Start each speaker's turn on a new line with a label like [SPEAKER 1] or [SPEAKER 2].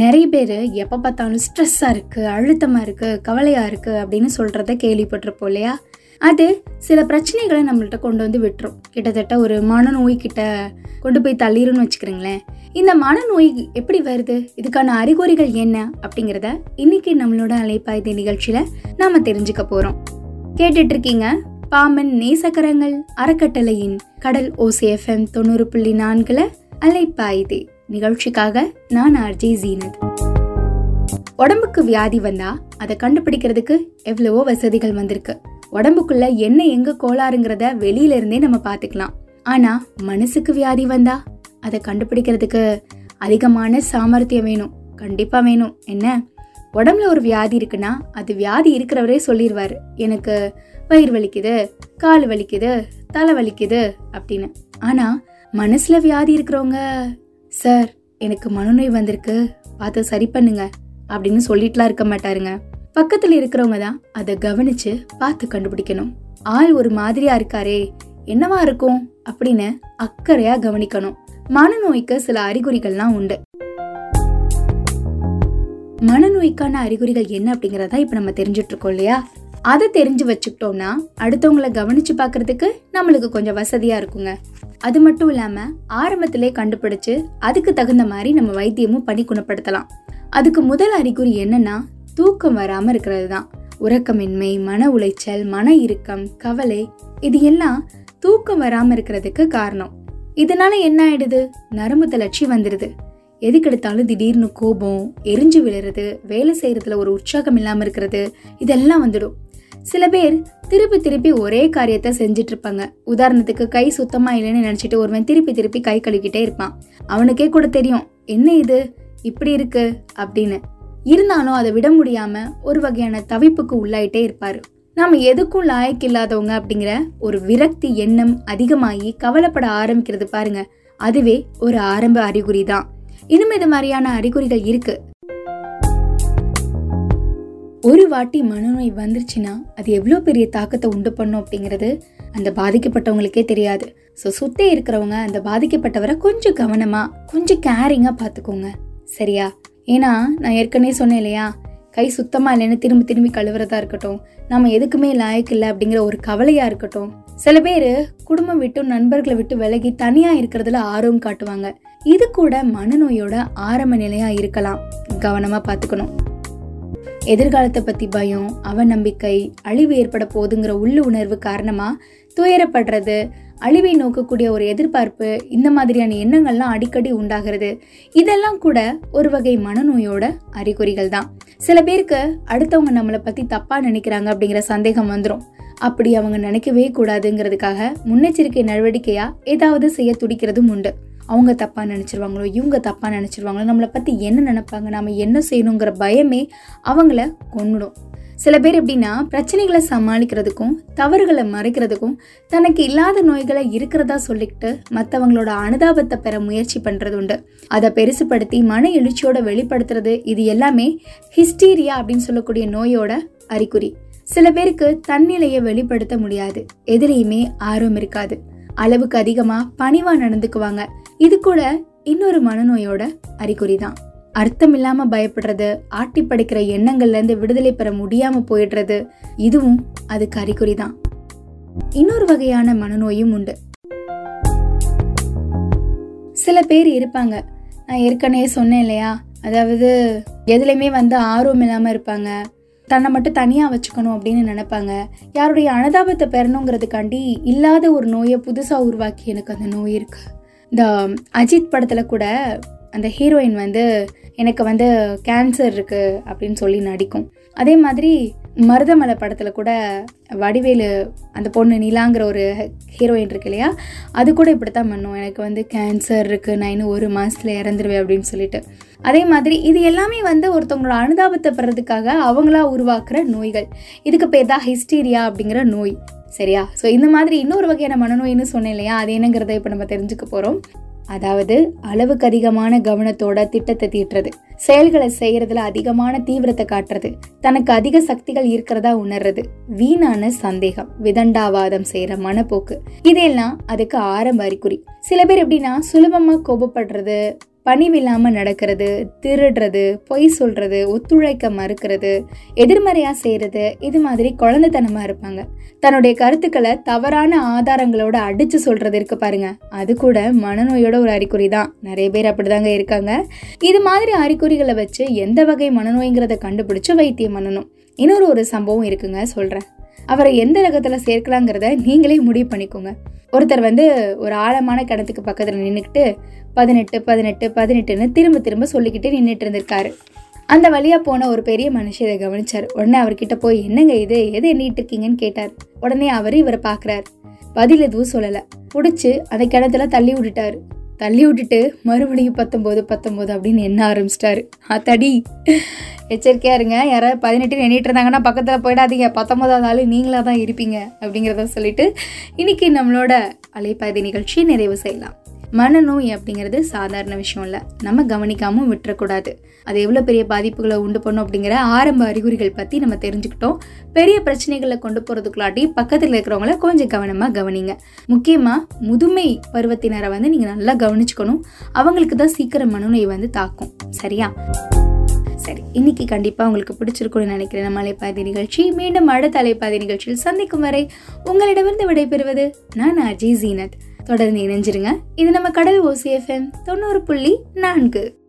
[SPEAKER 1] நிறைய பேர் எப்போ பார்த்தாலும் ஸ்ட்ரெஸ்ஸாக இருக்குது அழுத்தமாக இருக்குது கவலையாக இருக்குது அப்படின்னு சொல்கிறத கேள்விப்பட்டிருப்போம் இல்லையா? அது சில பிரச்சனைகளை நம்மள்கிட்ட கொண்டு வந்து விட்டுரும். கிட்டத்தட்ட ஒரு மனநோய்கிட்ட கொண்டு போய் தள்ளிருன்னு வச்சுக்கிறீங்களேன். இந்த மனநோய் எப்படி வருது? இதுக்கான அறிகுறிகள் என்ன? அப்படிங்கிறத இன்னைக்கு நம்மளோட அலைப்பாய்தி நிகழ்ச்சியில் நாம் தெரிஞ்சுக்க போகிறோம் கேட்டுட்டு இருக்கீங்க பாமன் நேசக்கரங்கள் அறக்கட்டளையின் கடல் ஓசிஎஃப்எம் தொண்ணூறு புள்ளி நான்குல அலைப்பாய்தி நிகழ்ச்சிக்காக நான் ஆர்ஜே ஜீனத். உடம்புக்கு வியாதி வந்தா அதை கண்டுபிடிக்கிறதுக்கு எவ்வளவோ வசதிகள் வந்திருக்கு. உடம்புக்குள்ள என்ன எங்க கோளாறுங்கிறத வெளியில இருந்தே நம்ம பாத்துக்கலாம் ஆனா மனசுக்கு வியாதி வந்தா அதை கண்டுபிடிக்கிறதுக்கு அதிகமான சாமர்த்தியம் வேணும். கண்டிப்பா வேணும். என்ன? உடம்புல ஒரு வியாதி இருக்குன்னா அது வியாதி இருக்கிறவரே சொல்லிடுவாரு எனக்கு வயிறு வலிக்குது கால் வலிக்குது தலை வலிக்குது அப்படின்னு. ஆனா மனசுல வியாதி இருக்கிறவங்க சார் எனக்கு மனநோய் வந்திருக்கு. பார்த்து சரி பண்ணுங்க அப்படின்னு சொல்லிட்டுலாம் இருக்க மாட்டாருங்க. பக்கத்தில் இருக்கிறவங்க தான் அதை கவனிச்சு பார்த்து கண்டுபிடிக்கணும். ஆள் ஒரு மாதிரியா இருக்காரே என்னவா இருக்கும்? அப்படின்னு அக்கறையா கவனிக்கணும். மனநோய்க்கு சில அறிகுறிகள்லாம் உண்டு. மனநோய்க்கான அறிகுறிகள் என்ன அப்படிங்கறத இப்ப நம்ம தெரிஞ்சுட்டு இருக்கோம் இல்லையா? அதை தெரிஞ்சு வச்சுக்கிட்டோம்னா அடுத்தவங்கள கவனிச்சு பாக்குறதுக்கு நம்மளுக்கு கொஞ்சம் வசதியா இருக்குங்க. அது மட்டும் இல்லாம ஆரம்பத்திலே கண்டுபிடிச்சு அதுக்கு தகுந்த மாதிரி நம்ம வைத்தியமும் பண்ணி குணப்படுத்தலாம். அதுக்கு முதல் அறிகுறி என்னன்னா தூக்கம் வராம இருக்கிறது தான் உறக்கமின்மை மன உளைச்சல் மன இறுக்கம் கவலை இது எல்லாம் தூக்கம் வராம இருக்கிறதுக்கு காரணம். இதனால என்ன ஆயிடுது? நரம்பு தளர்ச்சி வந்துடுது. எதுக்கெடுத்தாலும் திடீர்னு கோபம் எரிஞ்சு விழுறது வேலை செய்யறதுல ஒரு உற்சாகம் இல்லாம இருக்கிறது இதெல்லாம் வந்துடும். சில பேர் திருப்பி திருப்பி ஒரே காரியத்தை செஞ்சுட்டு இருப்பாங்க உதாரணத்துக்கு கை சுத்தமா இல்லைன்னு நினைச்சிட்டு ஒருவன் திருப்பி திருப்பி கை கழுவிக்கிட்டே இருப்பான். அவனுக்கே கூட தெரியும் என்ன இது? இப்படி இருக்கு? அப்படின்னு. இருந்தாலும் அதை விட முடியாம ஒரு வகையான தவிப்புக்கு உள்ளாயிட்டே இருப்பாரு. நாம எதுக்கும் லாயக்கு இல்லாதவங்க அப்படிங்கிற ஒரு விரக்தி எண்ணம் அதிகமாகி கவலைப்பட ஆரம்பிக்கிறது பாருங்க. அதுவே ஒரு ஆரம்ப அறிகுறி தான் இன்னும் இது மாதிரியான அறிகுறிகள் இருக்குது ஒரு வாட்டி மனநோய் வந்துருச்சுன்னா அது எவ்வளோ பெரிய தாக்கத்தை உண்டு பண்ணும் அப்படிங்கிறது அந்த பாதிக்கப்பட்டவங்களுக்கே தெரியாது. ஸோ சுத்தே இருக்கிறவங்க அந்த பாதிக்கப்பட்டவரை கொஞ்சம் கவனமாக கொஞ்சம் கேரிங்காக பார்த்துக்கோங்க. சரியா? ஏன்னா நான் ஏற்கனவே சொன்னேன் இல்லையா? கை சுத்தமாக இல்லைன்னு திரும்பி திரும்பி கழுவுறதா இருக்கட்டும் நம்ம எதுக்குமே லாயக்கு இல்லை அப்படிங்கிற ஒரு கவலையாக இருக்கட்டும். சில பேர் குடும்பம் விட்டு நண்பர்களை விட்டு விலகி தனியாக இருக்கிறதுல ஆர்வம் காட்டுவாங்க. இது கூட மனநோயோட ஆரம்ப நிலையாக இருக்கலாம். கவனமாக பார்த்துக்கணும். எதிர்காலத்தை பத்தி பயம் அவநம்பிக்கை அழிவு ஏற்பட போதுங்கிற உள்ளு உணர்வு காரணமா துயரப்படுறது அழிவை நோக்கக்கூடிய ஒரு எதிர்பார்ப்பு இந்த மாதிரியான எண்ணங்கள்லாம் அடிக்கடி உண்டாகிறது. இதெல்லாம் கூட ஒரு வகை மனநோயோட அறிகுறிகள் தான். சில பேருக்கு அடுத்தவங்க நம்மளை பத்தி தப்பா நினைக்கிறாங்க அப்படிங்கிற சந்தேகம் வந்துடும் அப்படி அவங்க நினைக்கவே கூடாதுங்கிறதுக்காக முன்னெச்சரிக்கை நடவடிக்கையா ஏதாவது செய்ய துடிக்கிறதும் உண்டு. அவங்க தப்பாக நினச்சிருவாங்களோ இவங்க தப்பாக நினச்சிருவாங்களோ நம்மளை பற்றி என்ன நினப்பாங்க நாம் என்ன செய்யணுங்கிற பயமே அவங்கள கொன்னுடும். சில பேர் எப்படின்னா பிரச்சனைகளை சமாளிக்கிறதுக்கும் தவறுகளை மறைக்கிறதுக்கும் தனக்கு இல்லாத நோய்களை இருக்கிறதா சொல்லிக்கிட்டு மற்றவங்களோட அனுதாபத்தை பெற முயற்சி பண்ணுறது உண்டு. அதை பெருசுப்படுத்தி மன எழுச்சியோட வெளிப்படுத்துறது இது எல்லாமே ஹிஸ்டீரியா அப்படின்னு சொல்லக்கூடிய நோயோட அறிகுறி. சில பேருக்கு தன்னிலையை வெளிப்படுத்த முடியாது. எதிலையுமே ஆர்வம் இருக்காது. அளவுக்கு அதிகமாக பணிவாக நடந்துக்குவாங்க. இது கூட இன்னொரு மனநோயோட அறிகுறி தான். அர்த்தம் இல்லாம பயப்படுறது ஆட்டி படைக்கிற எண்ணங்கள்ல இருந்து விடுதலை பெற முடியாம போயிடுறது இதுவும் அதுக்கு அறிகுறி தான். இன்னொரு வகையான மனநோயும் உண்டு. சில பேர் இருப்பாங்க. நான் ஏற்கனவே சொன்னேன் இல்லையா? அதாவது எதுலையுமே வந்து ஆர்வம் இல்லாம இருப்பாங்க. தன்னை மட்டும் தனியாக வச்சுக்கணும் அப்படின்னு நினைப்பாங்க. யாருடைய அனுதாபத்தை பெறணுங்கிறதுக்காண்டி இல்லாத ஒரு நோயை புதுசாக உருவாக்கி எனக்கு அந்த நோய் இருக்குது இந்த அஜித் படத்தில் கூட அந்த ஹீரோயின் வந்து எனக்கு வந்து கேன்சர் இருக்குது அப்படின்னு சொல்லி நடிக்கும். அதே மாதிரி மருதமலை படத்தில் கூட வடிவேலு அந்த பொண்ணு நிலாங்கிற ஒரு ஹீரோயின் இருக்கு இல்லையா? அது கூட இப்படித்தான் பண்ணும். எனக்கு வந்து கேன்சர் இருக்குது நான் இன்னும் ஒரு மாதத்தில் இறந்துருவேன் அப்படின்னு சொல்லிட்டு. அதே மாதிரி இது எல்லாமே வந்து ஒருத்தவங்களோட அனுதாபத்தை பெறதுக்காக அவங்களா உருவாக்குற நோய்கள். இதுக்கு பேர் தான் ஹிஸ்டீரியா அப்படிங்கிற நோய். சரியா? ஸோ இந்த மாதிரி இன்னொரு வகையான மனநோயின்னு சொன்னேன் இல்லையா? அது என்னங்கிறத இப்போ நம்ம தெரிஞ்சுக்க போகிறோம் அதாவது அளவுக்கு அதிகமான கவனத்தோட திட்டத்தை தீட்டுறது. செயல்களை செய்யறதுல அதிகமான தீவிரத்தை காட்டுறது. தனக்கு அதிக சக்திகள் இருக்கிறதா உணர்றது. வீணான சந்தேகம் விதண்டாவாதம் செய்யற மனப்போக்கு. இதெல்லாம் அதுக்கு ஆரம்ப அறிகுறி. சில பேர் எப்படின்னா சுலபமா கோபப்படுறது பணிவில்லாமல் நடக்கிறது திருடுறது பொய் சொல்கிறது ஒத்துழைக்க மறுக்கிறது எதிர்மறையாக செய்கிறது இது மாதிரி குழந்தைத்தனமாக இருப்பாங்க. தன்னுடைய கருத்துக்களை தவறான ஆதாரங்களோட அடித்து சொல்கிறது இருக்கு பாருங்க. அது கூட மனநோயோட ஒரு அறிகுறி தான். நிறைய பேர் அப்படிதாங்க இருக்காங்க. இது மாதிரி அறிகுறிகளை வச்சு எந்த வகை மனநோய்ங்கிறத கண்டுபிடிச்சு வைத்தியம் பண்ணணும். இன்னொரு ஒரு சம்பவம் இருக்குங்க சொல்கிறேன் அவரை எந்த ரகத்தில் சேர்க்கலாங்கிறத நீங்களே முடிவு பண்ணிக்கோங்க. ஒருத்தர் வந்து ஒரு ஆழமான கிணத்துக்கு பக்கத்தில் நின்றுக்கிட்டு பதினெட்டு பதினெட்டு பதினெட்டுன்னு திரும்ப திரும்ப சொல்லிக்கிட்டு நின்றுட்டு இருந்திருக்காரு. அந்த வழியா போன ஒரு பெரிய மனுஷன் இதை கவனிச்சார். உடனே அவர்கிட்ட போய் என்னங்க இது? எதை எண்ணிட்டு இருக்கீங்கன்னு? கேட்டார். உடனே அவர் இவரை பார்க்குறாரு பதில் எதுவும் சொல்லலை. பிடிச்சி அந்த கிணத்துல தள்ளி விட்டுட்டாரு. தள்ளி விட்டுட்டு மறுபடியும் பத்தொம்போது பத்தொம்போது அப்படின்னு எண்ண ஆரம்பிச்சிட்டாரு. தடி எச்சரிக்கையா இருங்க. யாராவது பதினெட்டுன்னு எண்ணிட்டு இருந்தாங்கன்னா பக்கத்தில் போயிடாதீங்க. பத்தொம்போதாவது ஆள் நீங்களாக தான் இருப்பீங்க அப்படிங்கிறத சொல்லிட்டு இன்னைக்கு நம்மளோட அலைப்பாய்தி நிகழ்ச்சியை நிறைவு செய்யலாம். மனநோய் அப்படிங்கிறது சாதாரண விஷயம் இல்லை. நம்ம கவனிக்காமல் விட்டுறக்கூடாது. அது எவ்வளோ பெரிய பாதிப்புகளை உண்டு பண்ணும் அப்படிங்கிற ஆரம்ப அறிகுறிகள் பற்றி நம்ம தெரிஞ்சுக்கிட்டோம். பெரிய பிரச்சனைகளை கொண்டு போகிறதுக்குள்ளாட்டி பக்கத்தில் இருக்கிறவங்கள கொஞ்சம் கவனமாக கவனிங்க. முக்கியமாக முதுமை பருவத்தினரை வந்து நீங்கள் நல்லா கவனிச்சுக்கணும். அவங்களுக்கு தான் சீக்கிரம் மனநோய் வந்து தாக்கும். சரியா? சரி இன்னைக்கு கண்டிப்பாக உங்களுக்கு பிடிச்சிருக்கும்னு நினைக்கிறேன். நம்ம அலைப்பாதி நிகழ்ச்சி. மீண்டும் அடுத்த அலைப்பாதி நிகழ்ச்சியில் சந்திக்கும் வரை உங்களிடமிருந்து விடைபெறுவது நான் அஜய் ஜீனத். தொடர்ந்து இணைஞ்சிருங்க. இது நம்ம கடல் ஓசிஎஃப்எம் தொண்ணூறு புள்ளி நான்கு.